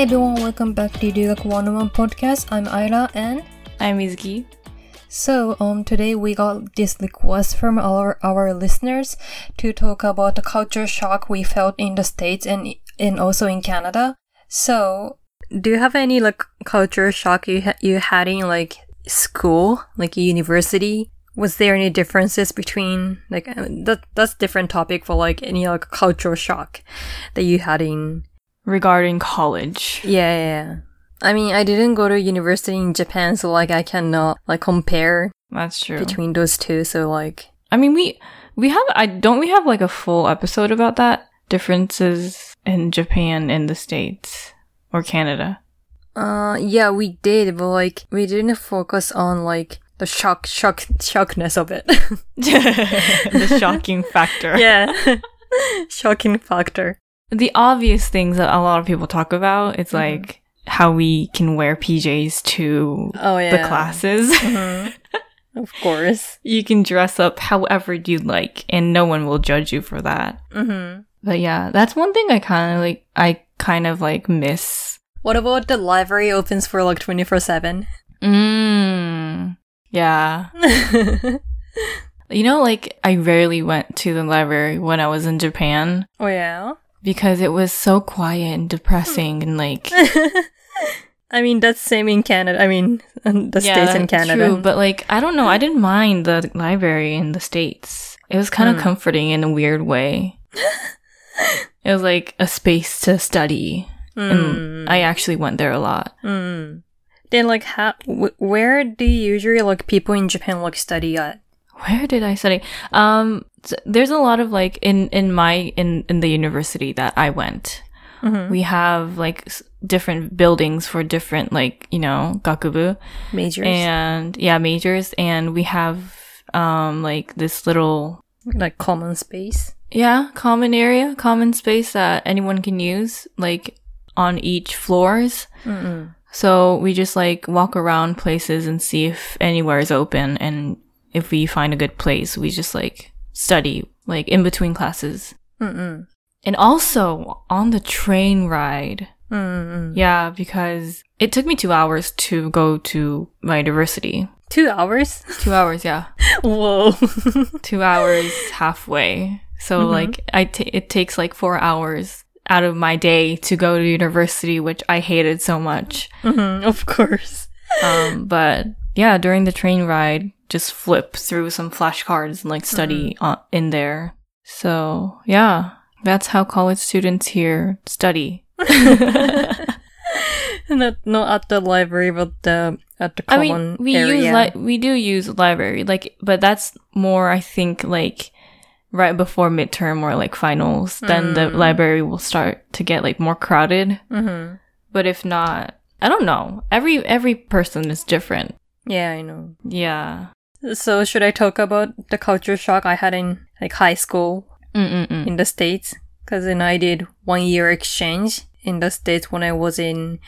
Hi everyone, welcome back to Ryugaku 101 podcast. I'm Aira and I'm Mizuki. so um today we got this request from our our listeners to talk about the culture shock we felt in the states and and also in Canada. So, do you have any like culture shock you ha- you had in like school, like university? Was there any differences between like uh, that that's different topic for like any like cultural shock that you had in Regarding college. yeah, yeah, yeah. I mean, I didn't go to university in Japan, so like I cannot like compare That's true. between those two. So like, I mean, we we have I don't we have like a full episode about that differences in Japan and the states or Canada. uh, yeah, we did, but like we didn't focus on like the shock, shock, shockness of it. the shocking factor. yeah, shocking factor. The obvious things that a lot of people talk about, it's like how we can wear PJs to Oh yeah, the classes. Mhm. of course. you can dress up however you like and no one will judge you for that. hmm But yeah, that's one thing I kind of like I kind of like miss What about the library opens for like twenty four seven? Mm. Yeah. You know, like I rarely went to the library when I was in Japan Oh yeah. Because it was so quiet and depressing and like I mean, that's same in Canada. I mean, um, the states in Canada. True, but like I don't know, I didn't mind the library in the states. It was kind of Hmm. comforting in a weird way. it was like a space to study, Mm. and I actually went there a lot. Mm. Then, like, how, wh- where do you usually like people in Japan like study at? Where did I study? Um, there's a lot of like in in my in in the university that I went. Mhm. We have like s- different buildings for different like you know gakubu Majors, and yeah majors, and we have um like this little like common space. yeah common area, common space that anyone can use like on each floors. Mm-mm. So we just like walk around places and see if anywhere is open and if we find a good place, we just like study like in between classes. Mm-mm. And also on the train ride. Mm-mm. Yeah, because it took me 2 hours to go to my university. Two hours. 2 hours, yeah. Whoa. 2 hours halfway. So Mhm. like I it takes like 4 hours out of my day to go to university, which I hated so much. hmm Of course. um, but yeah, during the train ride, just flip through some flashcards and like study uh, in there. So yeah, that's how college students here study. not not at the library, but the at the I common mean, we area. use li- we do use library, like, but that's more, I think, like right before midterm or like finals. Then the Mm. library will start to get like more crowded. hmm But if not, I don't know. Every every person is different. Yeah, I know. Yeah. So should I talk about the culture shock I had in like high school Mm-mm-mm. in the States because then I did one year exchange in the States when I was in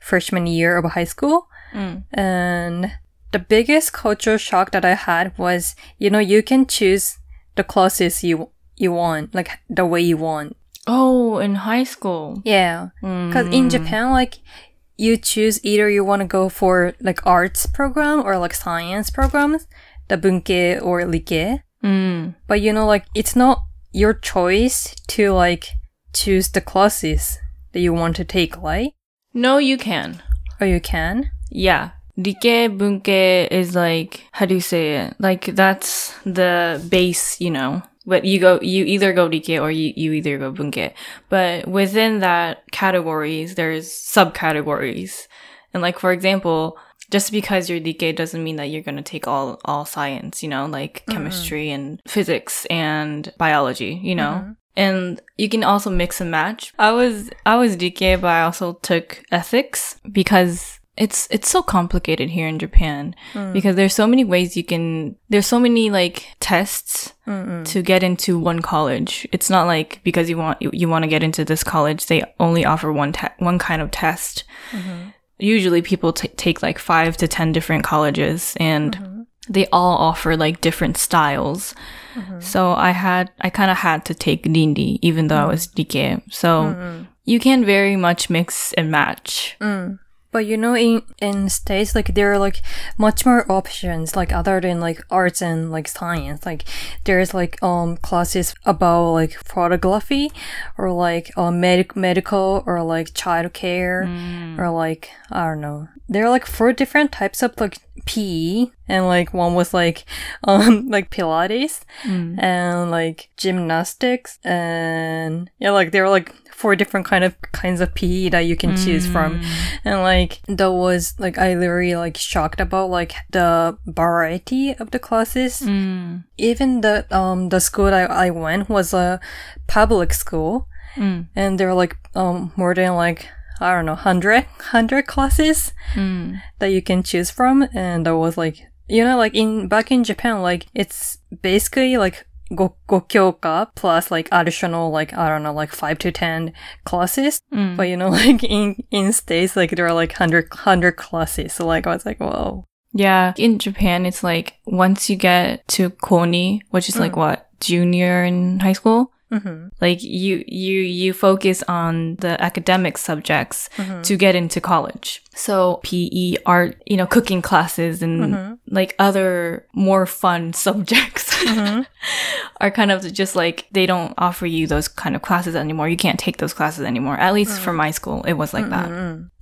freshman year of high school. Mm. And the biggest culture shock that I had was, you know, you can choose the classes you, you want, like the way you want. Oh, in high school. Yeah. Cause in Mm. Japan, like, you choose either you want to go for like arts program or like science programs, the bunke or like. Mm. But you know, like it's not your choice to like choose the classes that you want to take, right? No, you can. Or you can. Yeah. Rike bunke is like how do you say it? Like that's the base, you know. But you go you either go rike or you, you either go bunke. But within that categories there's subcategories. And like for example, just because you're rike doesn't mean that you're gonna take all all science, you know, like chemistry and physics and biology, you know. Mhm. and you can also mix and match. I was I was DK, but I also took ethics because it's it's so complicated here in Japan Mm. because there's so many ways you can there's so many like tests Mm-mm. to get into one college. It's not like because you want you, you want to get into this college, they only offer one te- one kind of test. Mhm. Usually people t- take like 5 to 10 different colleges and Mhm. they all offer like different styles. Mhm. So I had, I kind of had to take Dindi, even though I was Dike. So Mm-mm. you can very much mix and match. But you know, in in states, like there are like much more options, like other than like arts and like science. Like there's like um classes about like photography, or like um medic medical, or like childcare, or like I don't know. There are like four different types of like PE, and like one was like um like Pilates, and like gymnastics, and yeah, like there were like four different kind of kinds of PE that you can choose from, and like that was like I literally like shocked about like the variety of the classes. Even the um the school that I went was a public school, and there were like um more than like I don't know 100, 100 classes that you can choose from, and that was like you know like in back in Japan like it's basically like 5, 5教科 plus like additional like I don't know like 5 to 10 classes mm. but you know like in in states like there are like 100 100 classes so like I was like whoa Yeah. In Japan, it's like once you get to Koni, which is like mm. what, junior in high school? Mm-hmm. Like you, you, you focus on the academic subjects mm-hmm. to get into college. So PE, art, you know, cooking classes and mm-hmm. like other more fun subjects are kind of just like, they don't offer you those kind of classes anymore. You can't take those classes anymore. At least for mm. my school, it was like that.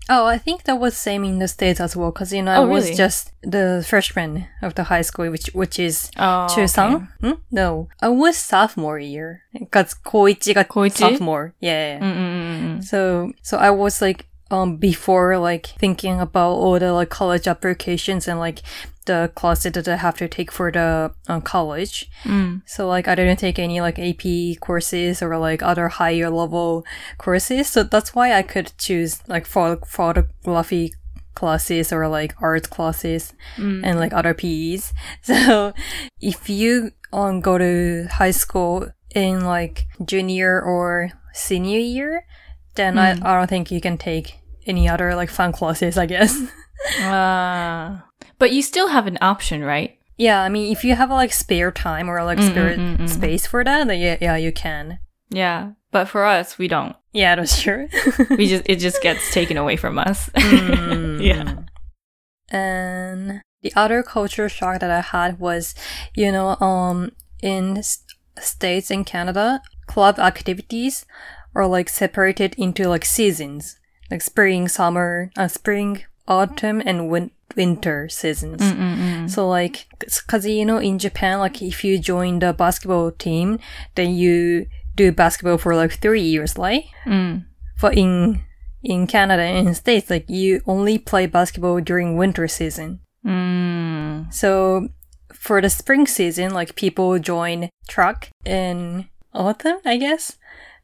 Oh, I think that was same in the states as well. Cause you know, oh, I was really? just the freshman of the high school, which which is oh, Chusang. Okay. Hmm? No, I was sophomore year. Cause Koichi got Koichi? sophomore. Yeah. yeah. Mm, mm, mm, so so I was like um before like thinking about all the like college applications and like the classes that I have to take for the um, college. So like I didn't take any like AP courses or like other higher level courses. So that's why I could choose like photo- photography classes or like art classes and like other PEs. So if you um, go to high school in like junior or senior year, then I, hmm. I don't think you can take any other like fun classes, I guess. Ah. but you still have an option, right? yeah, I mean, if you have like spare time or like mm, mm, spare mm, space for that, then yeah, yeah, you can. Yeah. But for us, we don't. Yeah, that's true. We just it just gets taken away from us. yeah. And the other culture shock that I had was, you know, um, in states in Canada, club activities are like separated into like seasons, like spring, summer, uh, spring, autumn, and win- winter seasons. So like, cause you know, in Japan, like if you join the basketball team, then you do basketball for like three years, right? But in in Canada and States, like you only play basketball during winter season. Mm. So for the spring season, like people join track in autumn, I guess.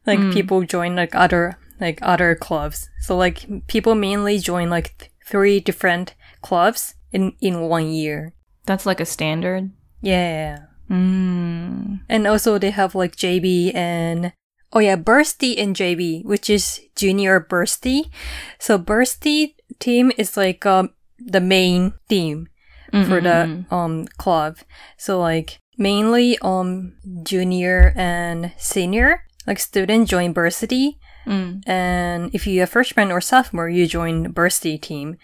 Like people join like other like other clubs. So like people mainly join like th- three different clubs in in one year. That's like a standard. Yeah. Mm. And also they have like JV and oh yeah, Varsity and JV, which is junior Varsity. So Varsity team is like um the main team for the um club. So like mainly um junior and senior like student join Bursity. And if you're a freshman or sophomore, you join Bursty team.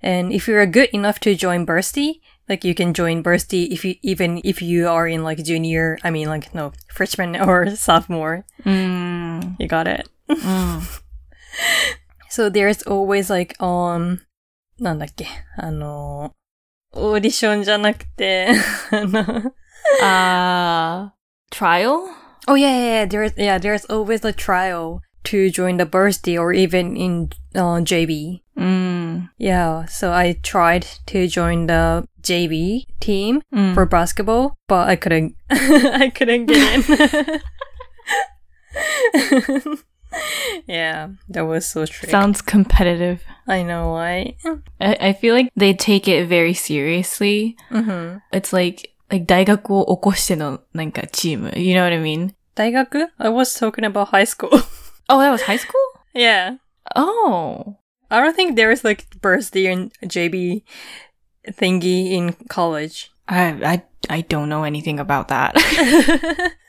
And if you're good enough to join Bursty, like you can join Bursty if you even if you are in like junior, I mean like no freshman or sophomore. Mm. You got it. so there's always like um なんだっけあのオーディションじゃなくてあの Uh trial? Oh yeah, yeah, yeah. There's yeah, there's always a trial to join the Varsity or even in uh, JV. Mm. Yeah, so I tried to join the JV team for basketball, but I couldn't. I couldn't get in. yeah, that was so tricky. Sounds competitive. I know, right? I, I feel like they take it very seriously. Mm-hmm. It's like like 大学を起こしてのなんかチーム。You know what I mean? 大学 I was talking about high school. oh, that was high school? Yeah. Oh. I don't think there is like varsity and JV thingy in college. I I I don't know anything about that.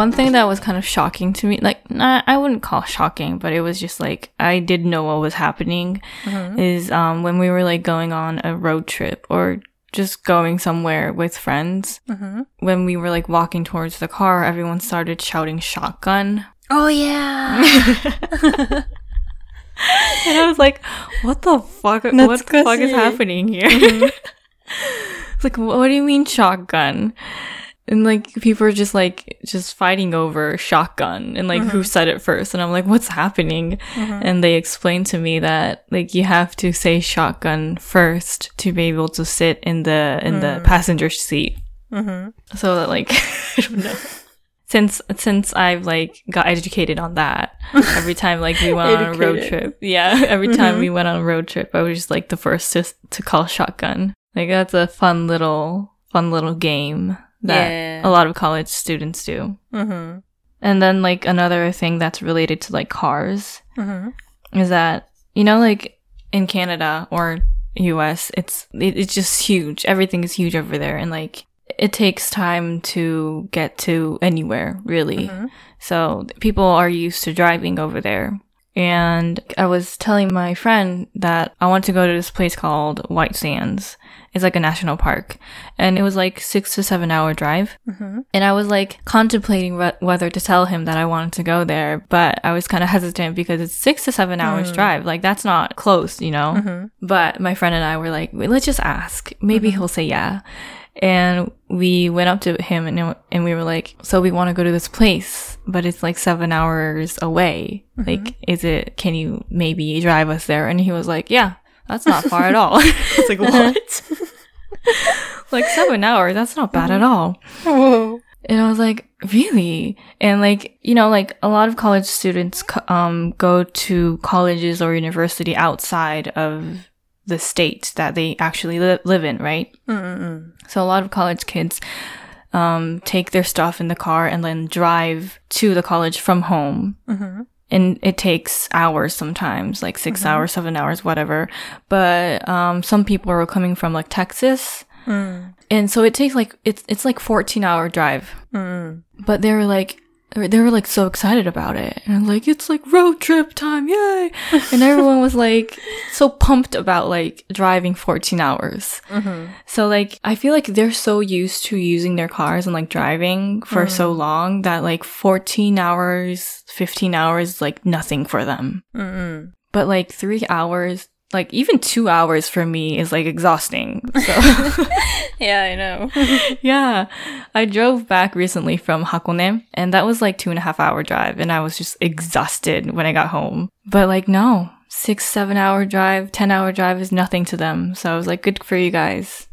one thing that was kind of shocking to me, like nah, I wouldn't call shocking, but it was just like I did know what was happening. Mm-hmm. Is um when we were like going on a road trip or just going somewhere with friends. Mm-hmm. When we were like walking towards the car, everyone started shouting shotgun, Oh yeah. and I was like, "What the fuck? What the fuck is happening here?" Mm-hmm. it's like, what do you mean shotgun? And like people are just like just fighting over shotgun and like who mm-hmm. said it first. And I'm like, what's happening? Mm-hmm. And they explained to me that like you have to say shotgun first to be able to sit in the in the mm. passenger seat. Mm-hmm. So that like I don't know. Since since I've like got educated on that, every time like we went on a road trip, yeah, every time we went on a road trip, I was just like the first to to call shotgun. Like that's a fun little fun little game that Yeah. a lot of college students do. mm-hmm. And then like another thing that's related to like cars Mm-hmm. is that you know like in Canada or US it's it, it's just huge. Everything is huge over there and like it takes time to get to anywhere really. So people are used to driving over there. And I was telling my friend that I want to go to this place called White Sands. It's like a national park. And it was like six to seven hour drive. Mm-hmm. And I was like contemplating whe- whether to tell him that I wanted to go there, but I was kind of hesitant because it's six to seven hours mm. drive. Like that's not close, you know? Mm-hmm. But my friend and I were like, "Wait, let's just ask. Maybe mm-hmm. he'll say yeah. And we went up to him and, and we were like, so we want to go to this place, but it's like seven hours away. Like, is it, can you maybe drive us there? And he was like, yeah, that's not far at all. it's like, what? like seven hours, that's not bad at all. Whoa. And I was like, really? And like, you know, like a lot of college students, um, go to colleges or university outside of the state that they actually li- live in, right? So a lot of college kids, um, take their stuff in the car and then drive to the college from home. And it takes hours sometimes, like 6 hours, seven hours, whatever. But, um, some people are coming from like Texas. And so it takes like it's it's like 14 hour drive. But they're like they were like so excited about it. And like it's like road trip time, yay. and everyone was like so pumped about like driving 14 hours. Mm-hmm. So like I feel like they're so used to using their cars and like driving for so mm-hmm. long that like 14 hours, 15 hours is like nothing for them. Mm-hmm. But like 3 hours like even two hours for me is like exhausting. So Yeah, I know. yeah. I drove back recently from Hakone and that was like two and a half hour drive and I was just exhausted when I got home. But like no, six, seven hour drive, ten hour drive is nothing to them. So I was like, good for you guys.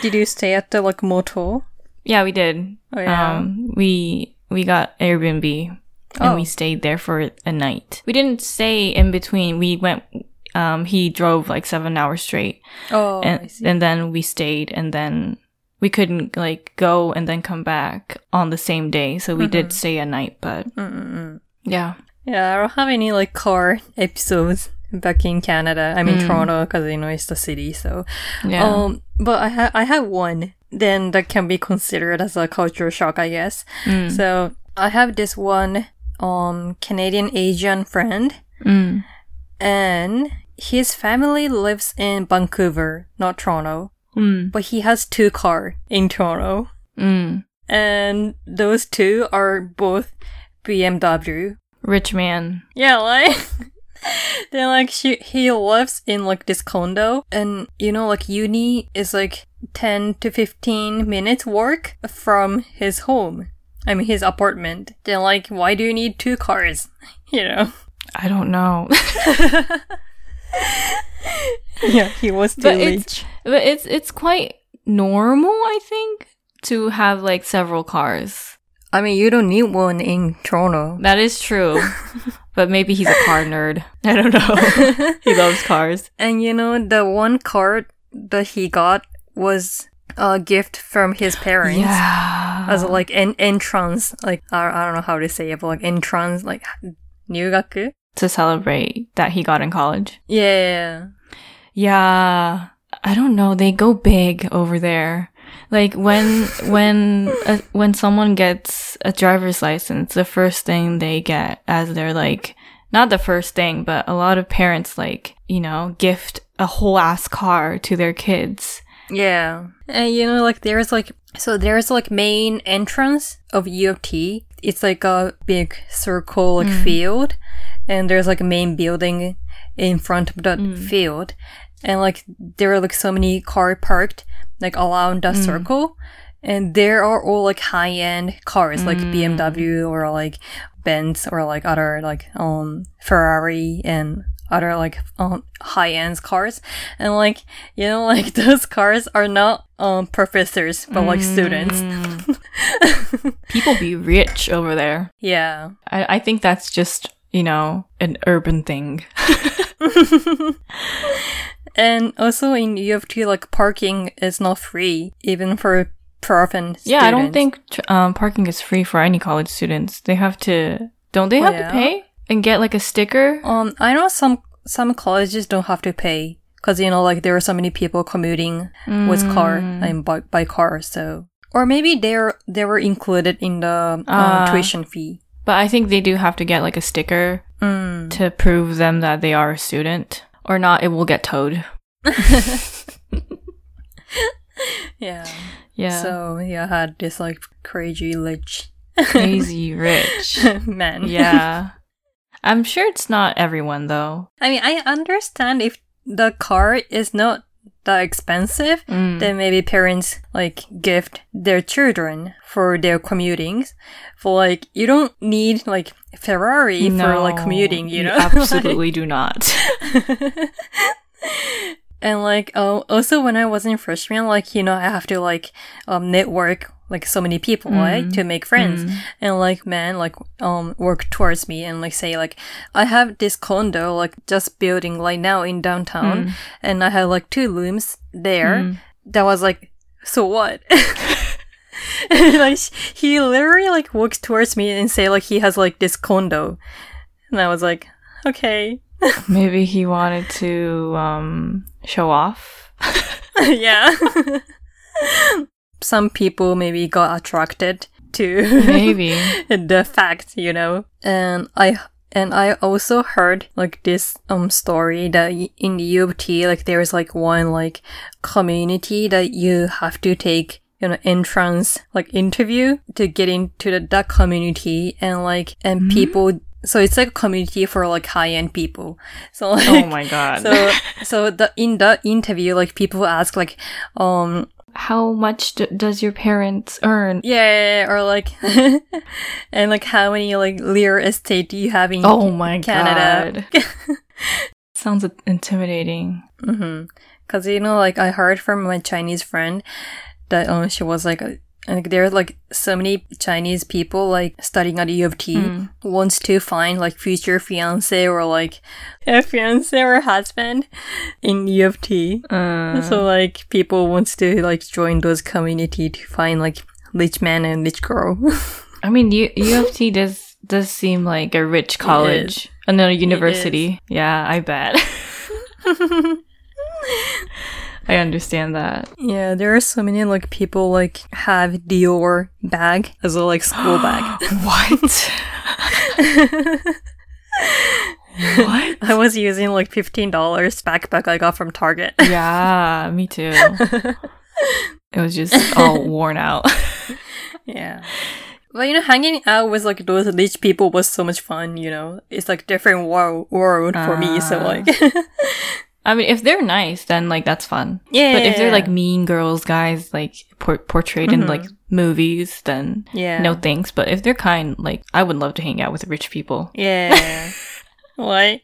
Did you stay at the like motel? Yeah, we did. Oh yeah. Um, we we got Airbnb and Oh. we stayed there for a night. We didn't stay in between. We went. Um, he drove like seven hours straight, oh, and and then we stayed, and then we couldn't like go and then come back on the same day. So we Mm-hmm. did stay a night, but yeah, Yeah, I don't have any like car episodes back in Canada. I'm mean Toronto because you know it's the city. So, yeah. um, but I have I have one then that can be considered as a culture shock, I guess. Mm. So I have this one um Canadian Asian friend, Mm. and his family lives in Vancouver, not Toronto, Mm. but he has two car in Toronto, Mm. and those two are both BMW. Rich man. Yeah, like then like she he lives in like this condo and you know like uni is like 10 to 15 minutes walk from his home. I mean his apartment. Then like why do you need two cars? You know. I don't know. Yeah, he was too but rich. it's but it's it's quite normal, I think, to have like several cars. I mean you don't need one in Toronto. That is true. but maybe he's a car nerd. I don't know. he loves cars. And you know the one car that he got was a gift from his parents. Yeah. as like an entrance, like I, I don't know how to say it, but like entrance, like 入学? to celebrate that he got in college. Yeah. Yeah. I don't know. They go big over there. Like when when uh, when someone gets a driver's license, the first thing they get as their like not the first thing, but a lot of parents like, you know, gift a whole ass car to their kids. Yeah. And you know, like there's like so there's like main entrance of U of T. It's like a big circle like mm. field, and there's like a main building in front of the mm. field, and like there are like so many car parked like around the mm. circle, and there are all like high end cars like BMW or like Benz or like other like um Ferrari and other like um, high end cars and like you know like those cars are not um professors but like students People be rich over there. yeah I, I think that's just, you know, an urban thing. and also in U of T like parking is not free even for prof and Yeah, I don't think tr- um, parking is free for any college students. They have to, don't they have yeah? to pay and get like a sticker? um I know some some colleges don't have to pay because you know like there are so many people commuting with car Mm. and by, by car so or maybe they're they were included in the um, Ah. tuition fee But I think they do have to get like a sticker mm. to prove them that they are a student. Or not, it will get towed. yeah Yeah. So yeah, I had this like crazy rich Crazy rich. man. Yeah. I'm sure it's not everyone though. I mean, I understand if the car is not that expensive, Mm. then maybe parents like gift their children for their commutings. For like, you don't need like Ferrari for like commuting, you know? absolutely do not. and like, oh, also when I was in freshman, like, you know, I have to like, um, network like so many people, right? To make friends. And like, man, like, um, work towards me and like say like, I have this condo, like just building right now in downtown. And I have like two rooms there. That was like, so what? and like, he literally like walks towards me and say like he has like this condo. And I was like, okay. Maybe he wanted to um show off. yeah. Some people maybe got attracted to Maybe. the fact, you know. And I and I also heard like this um story that in the U of T like there's like one like community that you have to take you know entrance like interview to get into the, that community and like and people so it's like a community for like high end people. So like Oh my god. so so the in the interview like people ask like um How much d- does your parents earn? yeah or like and like how many like real estate do you have in Oh my Canada god. Sounds intimidating. mm-hmm. cuz you know like I heard from my Chinese friend that um she was like like there are like so many Chinese people like studying at U of T wants to find like future fiance or like a fiance or husband in U of T. Uh, So like people wants to like join those community to find like rich man and rich girl. I mean, U- U of T does does seem like a rich college, another university. Yeah, I bet. I understand that. yeah, there are so many like people like have Dior bag as a like school bag. What? what? I was using like fifteen dollars backpack I got from Target. Yeah, me too. It was just all worn out. yeah. But you know, hanging out with like those rich people was so much fun. You know, it's like different world world for me. So Ah. like, I mean, if they're nice, then like that's fun. yeah. But if they're like mean girls, guys, like por- portrayed in like movies, then yeah, no thanks. But if they're kind, like I would love to hang out with rich people. yeah, Why?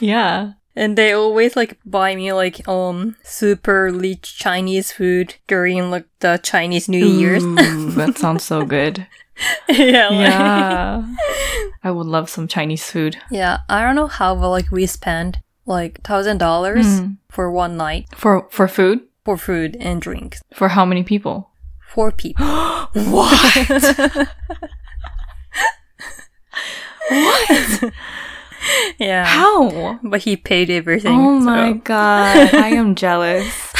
Yeah. And they always like buy me like um super rich Chinese food during like the Chinese New Year's. Ooh, that sounds so good. yeah, like- Yeah. I would love some Chinese food. yeah. I don't know how, but like we spent like thousand dollars Mm. for one night For for food? for food and drinks. For how many people? Four people. What? what? yeah. How? But he paid everything. Oh my so- god. I am jealous.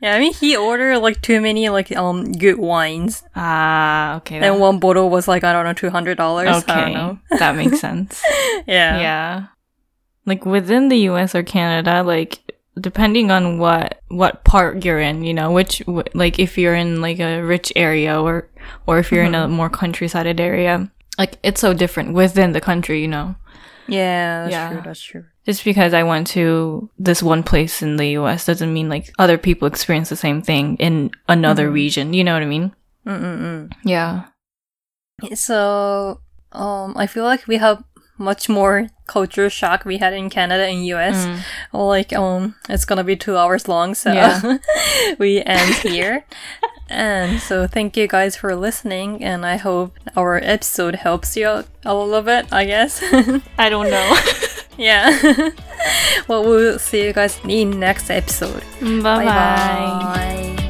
Yeah, I mean he ordered like too many like um good wines, Ah, okay. and one bottle was like I don't know two hundred dollars. I okay. don't know. that makes sense. Yeah. yeah. Like within the US or Canada, like depending on what what part you're in, you know, which like if you're in like a rich area or or if you're in a more countryside area, like it's so different within the country, you know. Yeah, that's Yeah. true. That's true. Just because I went to this one place in the US doesn't mean like other people experience the same thing in another region. You know what I mean? Mm-mm-mm. Yeah. So, um, I feel like we have much more culture shock we had in Canada and US. Like, um, it's gonna be two hours long, so Yeah. we end here. and so, thank you guys for listening, and I hope our episode helps you out a little bit. I guess. I don't know. yeah. well, we'll see you guys in next episode. Bye bye. Bye bye.